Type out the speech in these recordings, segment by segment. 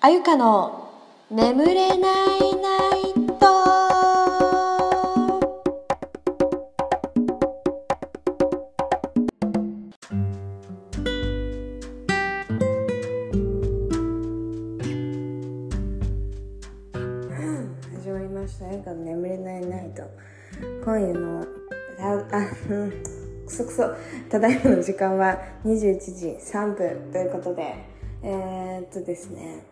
あゆかの眠れないナイト。始まりました「映画の眠れないナイト」今夜のあうんくそくそ。ただいまの時間は21時3分ということでえー、っとですね。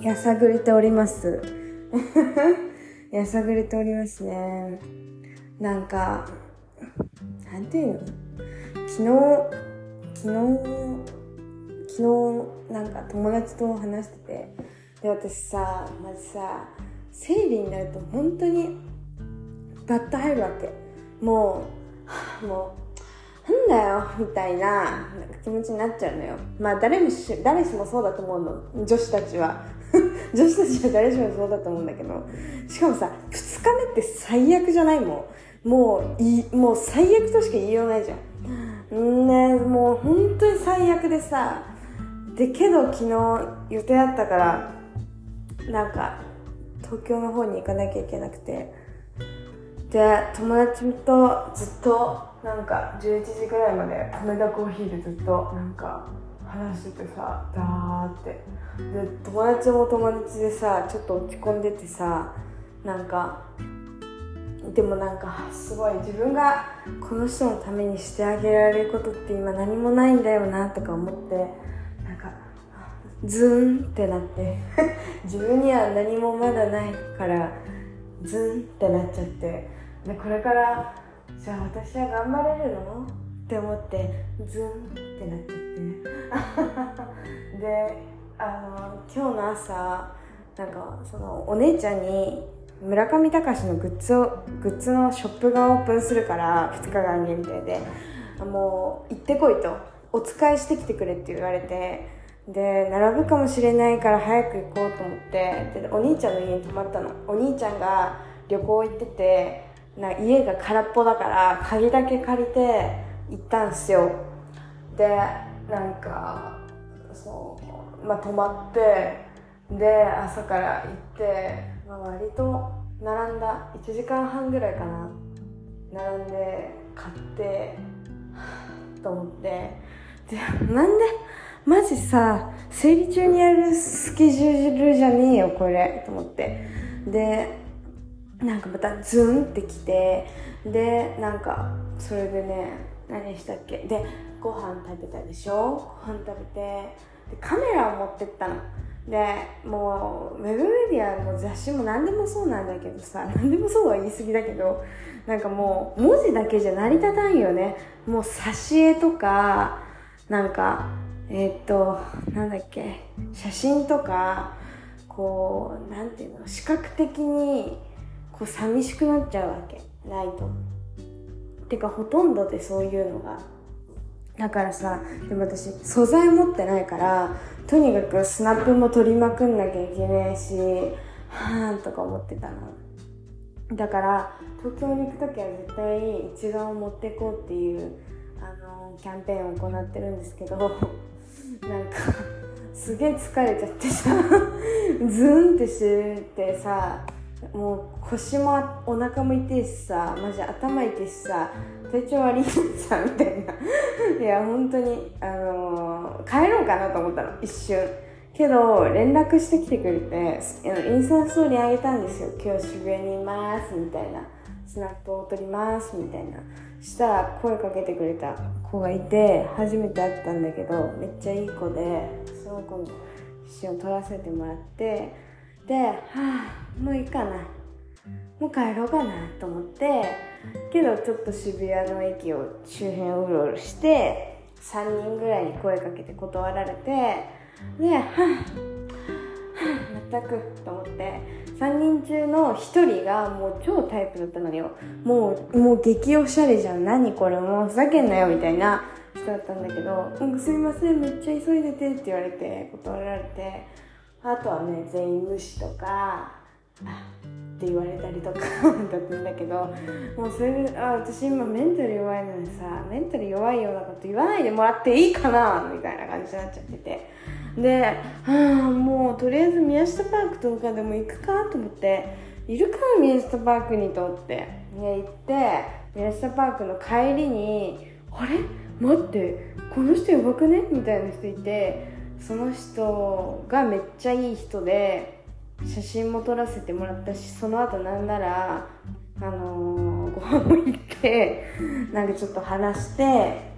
やさぐれております。やさぐれておりますね。なんかなんていうの？昨日昨日昨日なんか友達と話しててで私さまずさ生理になると本当にバッと入るわけ。もうもうなんだよみたいな気持ちになっちゃうのよ。まあ誰もし誰しもそうだと思うの。女子たちは。女子たちは誰しもそうだと思うんだけど。しかもさ2日目って最悪じゃないもん。もういいもう最悪としか言いようないじゃんん。ねもう本当に最悪でさ。でけど昨日予定あったからなんか東京の方に行かなきゃいけなくて。で友達とずっとなんか11時ぐらいまで米田コーヒーでずっとなんか話しててさダーって。で友達も友達でさちょっと落ち込んでてさなんかでもなんかすごい自分がこの人のためにしてあげられることって今何もないんだよなとか思ってなんかズンってなって。自分には何もまだないからズンってなっちゃって。でこれからじゃあ私は頑張れるの？って思ってズンってなっちゃって。であの今日の朝なんかそのお姉ちゃんに村上隆のグッズをグッズのショップがオープンするから2日間限定でもう行ってこいと。お使いしてきてくれって言われて。で並ぶかもしれないから早く行こうと思って。でお兄ちゃんの家に泊まったの。お兄ちゃんが旅行行っててな家が空っぽだから鍵だけ借りて行ったんすよ。でなんかそうまあ泊まってで朝から行って、まあ、割と並んだ1時間半ぐらいかな。並んで買って と思って。でなんでマジさ生理中にやるスケジュールじゃねえよこれ。と思って。でなんかまたズンってきてでなんかそれでね何したっけ？でご飯食べたでしょ？ご飯食べてでカメラを持ってったの。でもうウェブメディアも雑誌も何でもそうなんだけどさ 何でもそうは言い過ぎだけどなんかもう文字だけじゃ成り立たんよね。もう挿絵とかなんかえーっとなんだっけ？写真とかこうなんていうの？視覚的にこう寂しくなっちゃうわけ。ないとてかほとんどでそういうのが。だからさでも私素材持ってないからとにかくスナップも取りまくんなきゃいけないしはーんとか思ってたの。だから東京に行く時は絶対一眼を持っていこうっていうあのキャンペーンを行ってるんですけど なんかすげえ疲れちゃってさ ズーンってしててさもう腰もお腹も痛いしさマジ頭痛いしさ体調悪いさみたいな。いや本当にあのー帰ろうかなと思ったの一瞬。けど連絡してきてくれてインスタストーリーあげたんですよ。今日渋谷にいますみたいな。スナップを撮りますみたいな。したら声かけてくれた子がいて初めて会ったんだけどめっちゃいい子でその子の写真を撮らせてもらってではあもういいかな。もう帰ろうかなと思ってけどちょっと渋谷の駅を周辺をうろうろして3人ぐらいに声かけて断られてではあ、はあ、まったくと思って3人中の1人がもう超タイプだったのよ。もうもう激おしゃれじゃん。何これもうふざけんなよみたいな人だったんだけど「うんすいませんめっちゃ急いでて」って言われて断られてあとはね全員無視とかって言われたりとか だったんだけどもうそれあ私今メンタル弱いのにさメンタル弱いようなこと言わないでもらっていいかなみたいな感じになっちゃってて。で、はあ、もうとりあえず宮下パークとかでも行くかと思っているか宮下パークにとって、ね、行って宮下パークの帰りにあれ？待ってこの人やばくね？みたいな人いてその人がめっちゃいい人で写真も撮らせてもらったしその後なんならあのー、ご飯も行ってなんかちょっと話して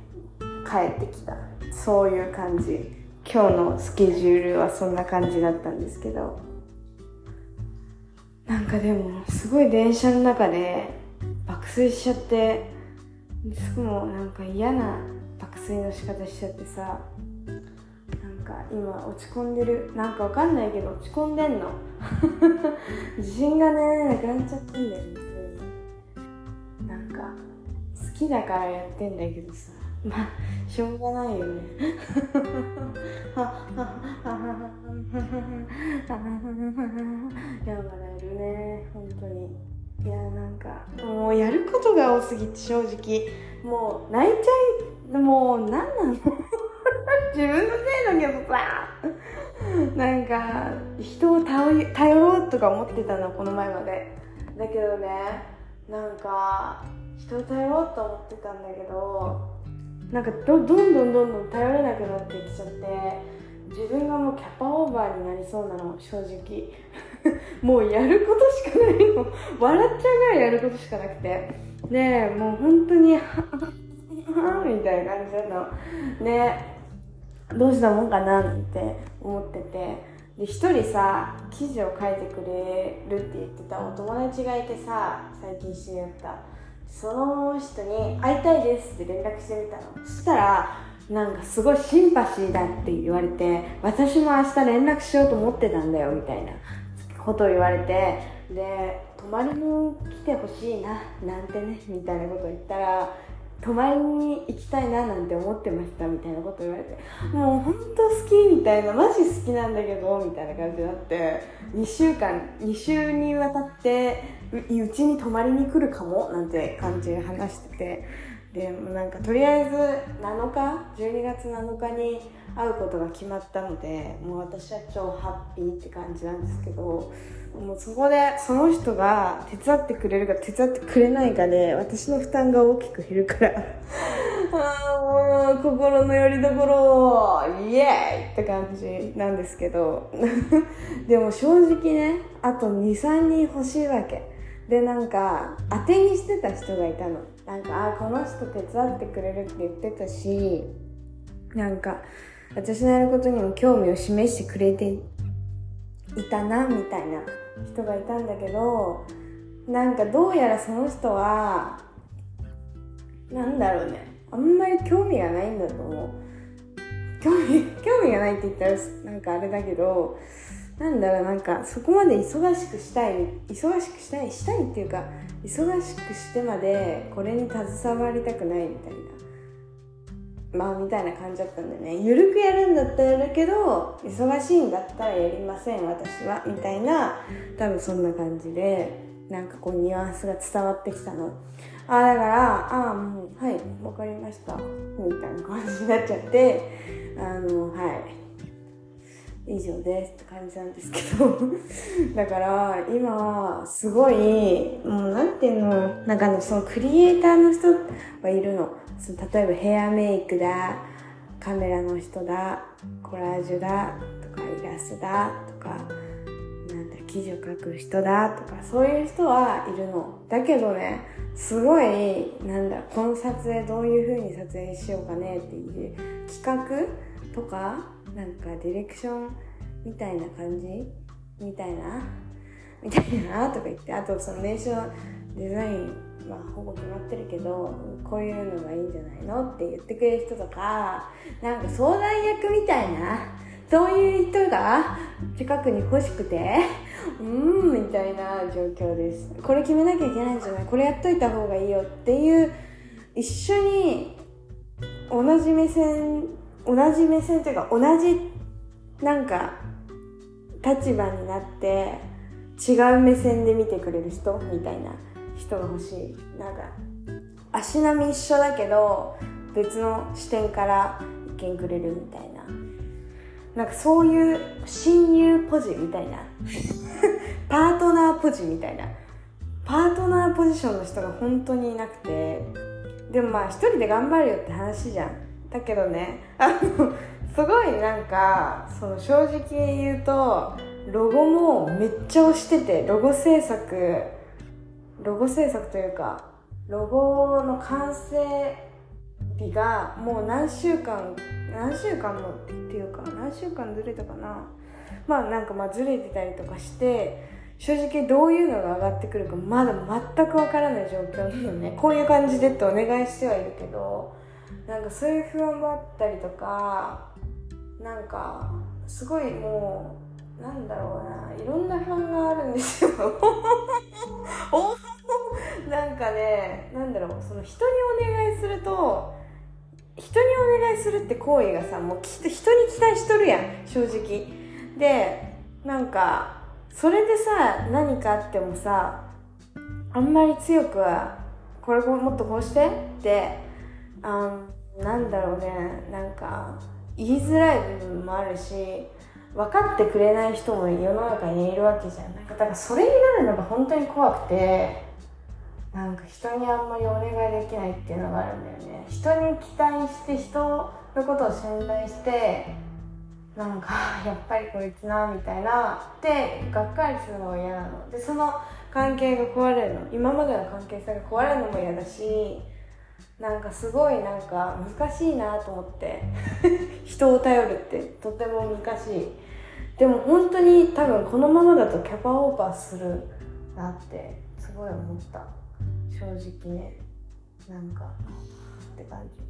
帰ってきた。そういう感じ。今日のスケジュールはそんな感じだったんですけど。なんかでもすごい電車の中で爆睡しちゃってすごいなんか嫌な爆睡の仕方しちゃってさ。か今落ち込んでる。なんかわかんないけど落ち込んでんの。自信がねなくなっちゃってんだよね。なんか好きだからやってんだけどさ。まあしょうがないよね。や笑えるね本当にいやなんかもうやることが多すぎて正直もう泣いちゃいもう何なの自分のせいだけどさなんか人を頼頼ろうとか思ってたのこの前まで。だけどねなんか人を頼ろうと思ってたんだけどなんかどどんどんどんどん頼れなくなってきちゃって自分がもうキャパオーバーになりそうなの正直。もうやることしかないの。笑っちゃうぐらいやることしかなくて。でもう本当にはみたいな感じなの。でどうしたもんかなって思ってて。で一人さ記事を書いてくれるって言ってたお友達がいてさ最近知り合った。その人に会いたいですって連絡してみたの。そしたらなんかすごいシンパシーだって言われて私も明日連絡しようと思ってたんだよみたいなことを言われてで泊まりに来てほしいななんてねみたいなことを言ったら泊まりに行きたいななんて思ってましたみたいなこと言われてもう本当好きみたいなマジ好きなんだけどみたいな感じになって2週間2週にわたってうちに泊まりに来るかも？なんて感じで話しててでもなんかとりあえず7日？12月7日に会うことが決まったのでもう私は超ハッピーって感じなんですけどもうそこでその人が手伝ってくれるか手伝ってくれないかで私の負担が大きく減るから。ああもう心の拠り所イエーイって感じなんですけど。でも正直ねあと23人欲しいわけ。でなんか当てにしてた人がいたの。なんかあこの人手伝ってくれるって言ってたしなんか私のやることにも興味を示してくれていたなみたいな人がいたんだけどなんかどうやらその人はなんだろうね。あんまり興味がないんだと思う。興味興味がないって言ったらなんかあれだけどなんだろうなんかそこまで忙しくしたい忙しくしたいしたいっていうか忙しくしてまでこれに携わりたくないみたいな。まあみたいな感じだったんでね。ゆるくやるんだったらやるけど忙しいんだったらやりません私はみたいな多分そんな感じでなんかこうニュアンスが伝わってきたの。あだからああもうはいわかりましたみたいな感じになっちゃってあのはい。以上ですって感じなんですけど。だから今すごいもうなんていうのなんかのそのクリエイターの人はいるの。その例えばヘアメイクだカメラの人だコラージュだとかイラストだとかなんだ記事を書く人だとかそういう人はいるの。だけどねすごいなんだこの撮影どういう風に撮影しようかねっていう企画とかなんかディレクションみたいな感じ？みたいな？みたいな？とか言って。あとその名称デザインはほぼ決まってるけどこういうのがいいんじゃないのって言ってくれる人とかなんか相談役みたいな？そういう人が近くに欲しくて？うーんみたいな状況です。これ決めなきゃいけないんじゃない？これやっといた方がいいよっていう一緒に同じ目線同じ目線というか同じなんか立場になって違う目線で見てくれる人みたいな人が欲しい。なんか足並み一緒だけど別の視点から意見くれるみたいな。なんかそういう親友ポジみたいな。パートナーポジみたいな。パートナーポジションの人が本当にいなくて。でもまあ一人で頑張るよって話じゃん。だけどねあのすごいなんかその正直言うとロゴもめっちゃ押しててロゴ制作ロゴ制作というかロゴの完成日がもう何週間何週間もっていうか何週間ずれたかな。まあなんかまあずれてたりとかして正直どういうのが上がってくるかまだ全くわからない状況なのね。こういう感じでってお願いしてはいるけどなんかそういう不安もあったりとかなんかすごいもうなんだろうないろんな不安があるんですよ。なんかねなんだろうその人にお願いすると人にお願いするって行為がさもうきっと人に期待しとるやん正直。でなんかそれでさ何かあってもさあんまり強くはこれもっとこうしてってあなんだろうねなんか言いづらい部分もあるし分かってくれない人も世の中にいるわけじゃなんかだからそれになるのが本当に怖くてなんか人にあんまりお願いできないっていうのがあるんだよね。人に期待して人のことを信頼してなんかやっぱりこいつなみたいなでがっかりするのが嫌なの。でその関係が壊れるの。今までの関係性が壊れるのも嫌だしなんかすごいなんか難しいなと思って。人を頼るって。とても難しい。でも本当に多分このままだとキャパオーバーするなってすごい思った。正直ね。なんかって感じ。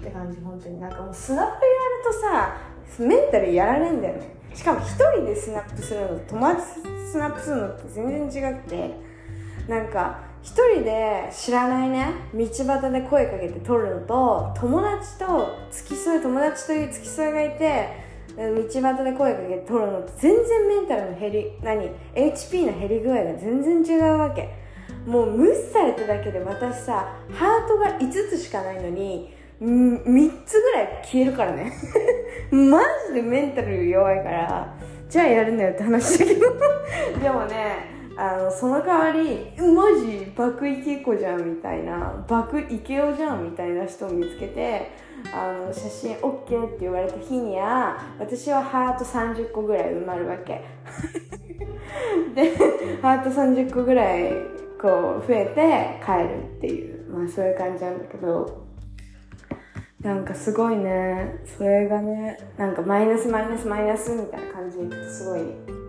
って感じ。本当に。なんかもうスナップやるとさメンタルやられんだよね。しかも一人でスナップするのと友達スナップするのって全然違くて。なんか一人で知らないね道端で声かけて撮るのと友達と付き添い友達という付き添いがいて道端で声かけて撮るのと全然メンタルの減り何 HP の減り具合が全然違うわけ。もう無視されただけで私さハートが5つしかないのに3つぐらい消えるからね。マジでメンタル弱いからじゃあやるんだよって話だけど。でもねあのその代わりマジ爆イケ子じゃんみたいな爆イケオじゃんみたいな人を見つけてあの写真 OK って言われた日には私はハート30個ぐらい埋まるわけ。でハート30個ぐらいこう増えて帰るっていうまあそういう感じなんだけど。なんかすごいね。それがねなんかマイナスマイナスマイナスみたいな感じですごい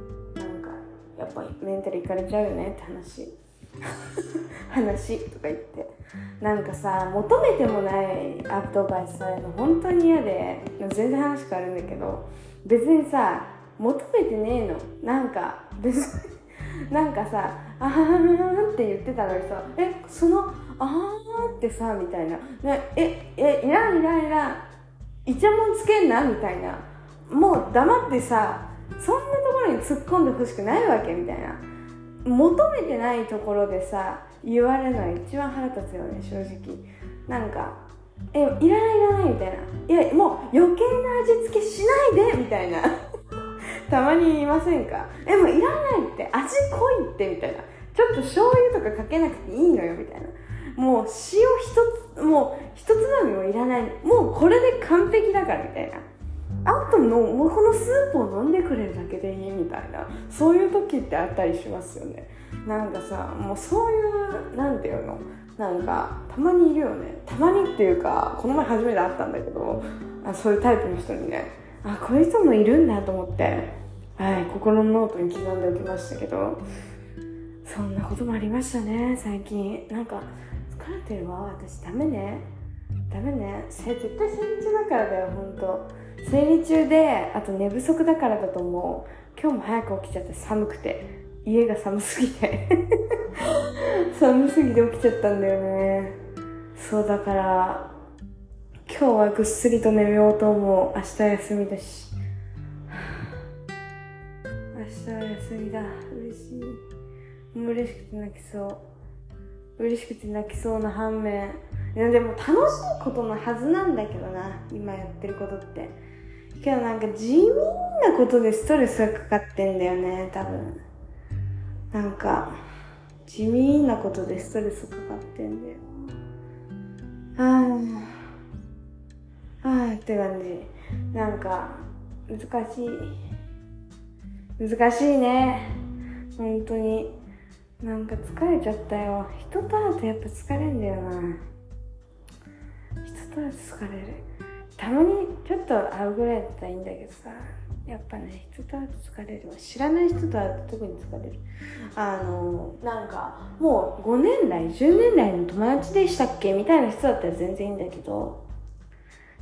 やっぱメンタルいかれちゃうよねって話。話とか言って。なんかさ求めてもないアドバイスされるの本当に嫌で。全然話変わるんだけど。別にさ求めてねえの。なんか別に なんかさ「あーん」って言ってたのにさ「えそのあーってさ」みたいな「、ええいらんいらんいらん。イチャモンつけんな」みたいな。もう黙ってさそんなところに突っ込んでほしくないわけみたいな。求めてないところでさ言われるのは一番腹立つよね正直。なんか「えいらないいらない」みたいな「いやもう余計な味付けしないで」みたいな。たまに言いませんか？えもういらないって味濃いってみたいな。ちょっと醤油とかかけなくていいのよみたいな。もう塩一つもう一つまみもいらない。もうこれで完璧だからみたいな。あとのもうこのスープを飲んでくれるだけでいいみたいなそういう時ってあったりしますよね。なんかさもうそういうなんていうのなんかたまにいるよね。たまにっていうかこの前初めて会ったんだけどあそういうタイプの人にねあこういう人もいるんだと思ってはい心のノートに刻んでおきましたけどそんなこともありましたね最近。なんか疲れてるわ私。ダメね。ダメね。絶対生理中だからだよ本当生理中であと寝不足だからだと思う。今日も早く起きちゃって寒くて。家が寒すぎて。寒すぎて起きちゃったんだよね。そうだから今日はぐっすりと寝ようと思う。明日休みだし。明日は休みだ。嬉しい。もう嬉しくて泣きそう。嬉しくて泣きそうな反面。いやでも楽しいことのはずなんだけどな。今やってることって。けどなんか地味なことでストレスがかかってんだよね多分。なんか地味なことでストレスかかってんだよ。ああああって感じ。なんか難しい。難しいね。本当に。なんか疲れちゃったよ。人と会うとやっぱ疲れんだよな。人と会うと疲れる。たまにちょっと会うぐらいだったらいいんだけどさやっぱね人と会うと疲れる。知らない人と会うと特に疲れる。あのなんかもう5年来10年来の友達でしたっけみたいな人だったら全然いいんだけど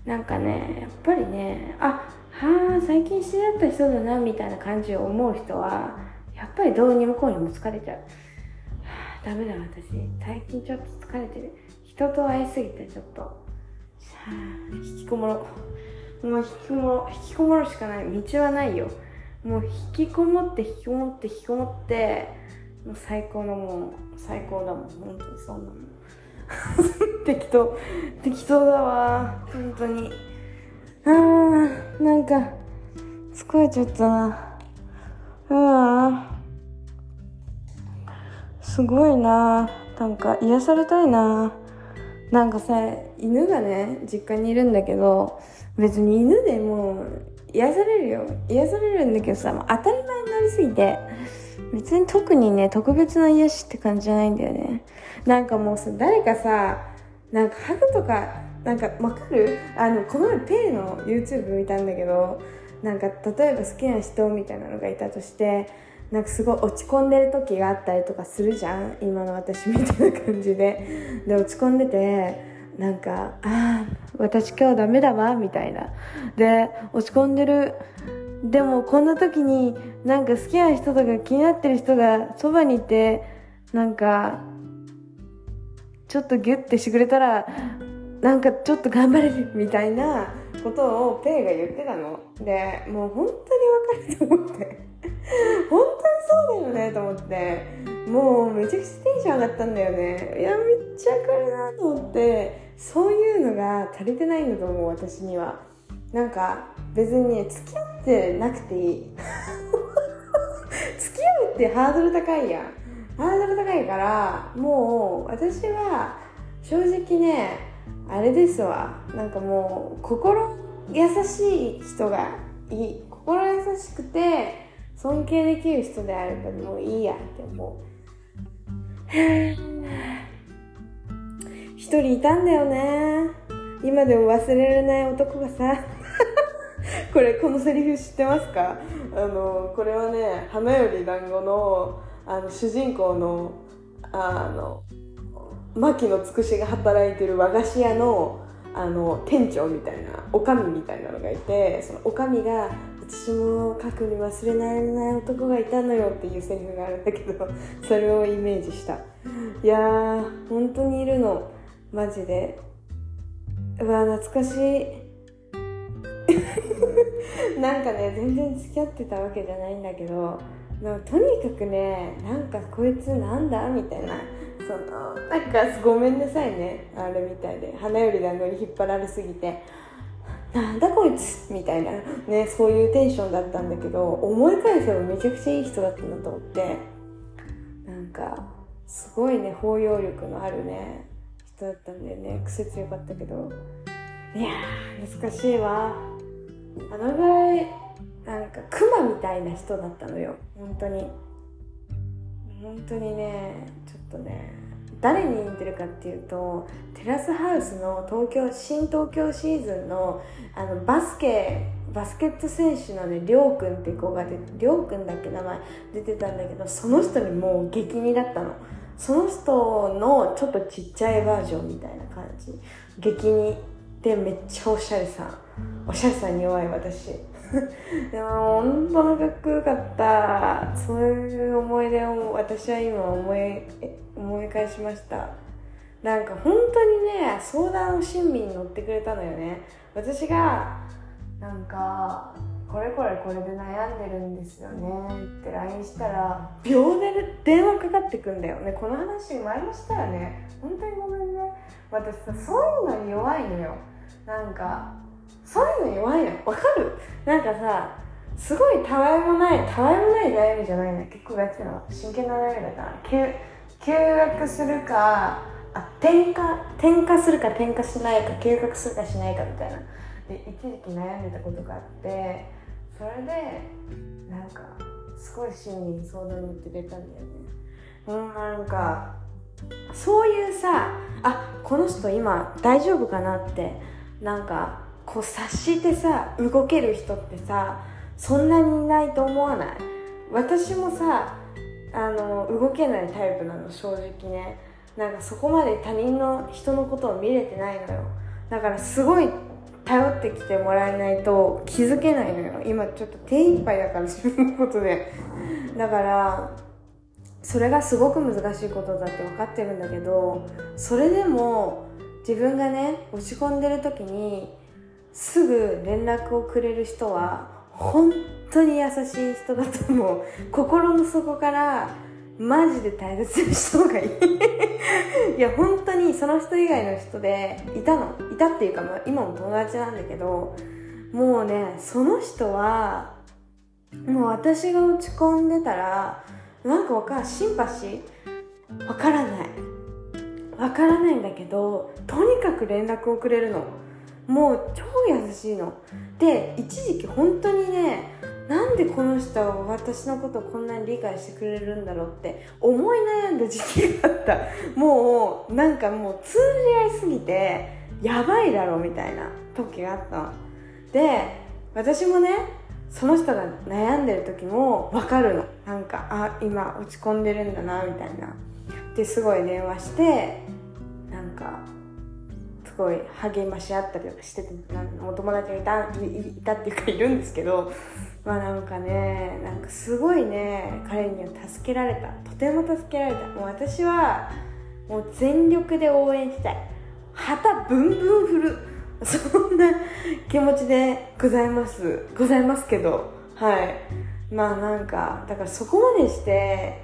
なんかねやっぱりねあはあ最近知り合った人だなみたいな感じを思う人はやっぱりどうにもこうにも疲れちゃう、はあ、ダメだ私。最近ちょっと疲れてる。人と会いすぎてちょっと、あ、引きこもろもう引きこもろ引きこもるしかない。道はないよ。もう引きこもって引きこもって引きこもってもう最高のもう最高だもん。本当にそんなもん。適当適当だわ。本当に。あーなんか疲れちゃったな。うわすごいな。なんか癒されたいな。なんかさ犬がね実家にいるんだけど別に犬でもう癒されるよ。癒されるんだけどさ当たり前になりすぎて別に特にね特別な癒しって感じじゃないんだよね。なんかもうさ誰かさなんかハグとかなんかわかる？あのこの前ペイの YouTube 見たんだけどなんか例えば好きな人みたいなのがいたとしてなんかすごい落ち込んでる時があったりとかするじゃん？今の私みたいな感じで。で落ち込んでてなんか「ああ私今日ダメだわ」みたいな。で落ち込んでる。でもこんな時になんか好きな人とか気になってる人がそばにいてなんかちょっとギュッてしてくれたらなんかちょっと頑張れるみたいなことをペイが言ってたの。でもう本当に分かると思って。本当にそうだよねと思って。もうめちゃくちゃテンション上がったんだよね。いやめっちゃ分かるなと思って。そういうのが足りてないんだと思う私には。なんか別に付き合ってなくていい。付き合うってハードル高いやん。ハードル高いからもう私は正直ねあれですわ。なんかもう心優しい人がいい。心優しくて尊敬できる人であればもういいやって思う。一人いたんだよね。今でも忘れられない男がさ。これこのセリフ知ってますか？あのこれはね「花より団子の」あの主人公のあの牧野つくしが働いてる和菓子屋のあの店長みたいなおかみみたいなのがいてそのおかみが「私も過去に忘れられない男がいたのよ」っていうセリフがあるんだけどそれをイメージした。いやー本当にいるの。マジで。うわ懐かしい。なんかね全然付き合ってたわけじゃないんだけどでもとにかくねなんかこいつなんだみたいな。そのなんかごめんなさいねあれみたいで。花より団子に引っ張られすぎて。なんだこいつみたいな。ねそういうテンションだったんだけど思い返せばめちゃくちゃいい人だったなと思って。なんかすごいね包容力のあるね。人だったんだよね。癖強かったけど。いやー懐かしいわ。あのぐらいなんかクマみたいな人だったのよ。本当に。本当にねちょっとね誰に似てるかっていうとテラスハウスの東京新東京シーズンのあのバスケバスケット選手のねりょうくんって子が出てりょうくんだっけ名前出てたんだけどその人にもう激似だったのその人のちょっとちっちゃいバージョンみたいな感じ。激似でめっちゃおしゃれさん。おしゃれさんに弱い私。でも本当にかっこよかった。そういう思い出を私は今思い思い返しました。なんか本当にね相談を親身に乗ってくれたのよね。私がなんかこれこれこれで悩んでるんですよね。って LINE したら秒で電話かかってくんだよね。この話前もしたよね。本当にごめんね。私さそういうのに弱いのよ。なんかそういうの弱いのわかる？なんかさすごいたわいもないたわいもない悩みじゃないの結構ガチな真剣な悩みだから休休学するかあ転科転科するか転科しないか休学するかしないかみたいな。で一時期悩んでたことがあってそれでなんかすごい親身に相談に乗ってくれたんだよね。うんなんかそういうさあこの人今大丈夫かなってなんかこう察してさ動ける人ってさそんなにいないと思わない？私もさあの動けないタイプなの正直ね。なんかそこまで他人の人のことを見れてないのよ。だからすごい頼ってきてもらえないと気づけないのよ。今ちょっと手一杯だから自分のことで。だからそれがすごく難しいことだって分かってるんだけどそれでも自分がね落ち込んでる時にすぐ連絡をくれる人は本当に優しい人だと思う。心の底からマジで大切にした方がいい。いや本当にその人以外の人でいたの。いたっていうか、まあ、今も友達なんだけどもうねその人はもう私が落ち込んでたらなんかわかるシンパシーわからない。わからないんだけどとにかく連絡をくれるの。もう超優しいの。で一時期本当にねなんでこの人は私のことをこんなに理解してくれるんだろうって思い悩んだ時期があった。もうなんかもう通じ合いすぎてやばいだろみたいな時があった。で私もねその人が悩んでる時も分かるの。なんかあ今落ち込んでるんだなみたいな。ですごい電話してなんかすごい励まし合ったりとかしててお友達がいたいたっていうかいるんですけどまあなんかねなんかすごいね彼には助けられた。とても助けられた。もう私はもう全力で応援したい。旗ブンブン振る。そんな気持ちでございます。ございますけど。はい。まあなんかだからそこまでして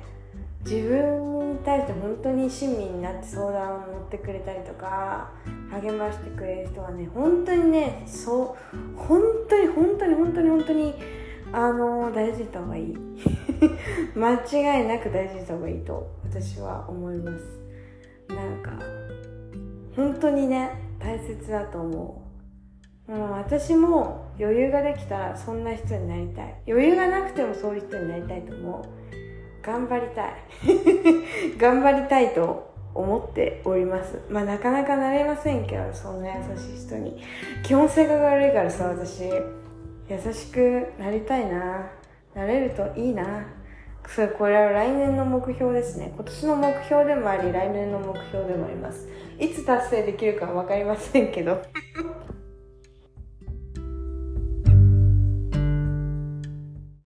自分に対して本当に親身になって相談を乗ってくれたりとか励ましてくれる人はね本当にねそう本当に本当に本当に本当にあの大事にした方がいい 間違いなく大事にした方がいいと私は思いますなんか本当にね大切だと思う。もう私も余裕ができたらそんな人になりたい。余裕がなくてもそういう人になりたいと思う。頑張りたい。頑張りたいと思っております。まあなかなかなれませんけど、そんな優しい人に。基本性格が悪いからさ、私、優しくなりたいな。なれるといいな。それこれは来年の目標ですね今年の目標でもあり来年の目標でもありますいつ達成できるかは分かりませんけど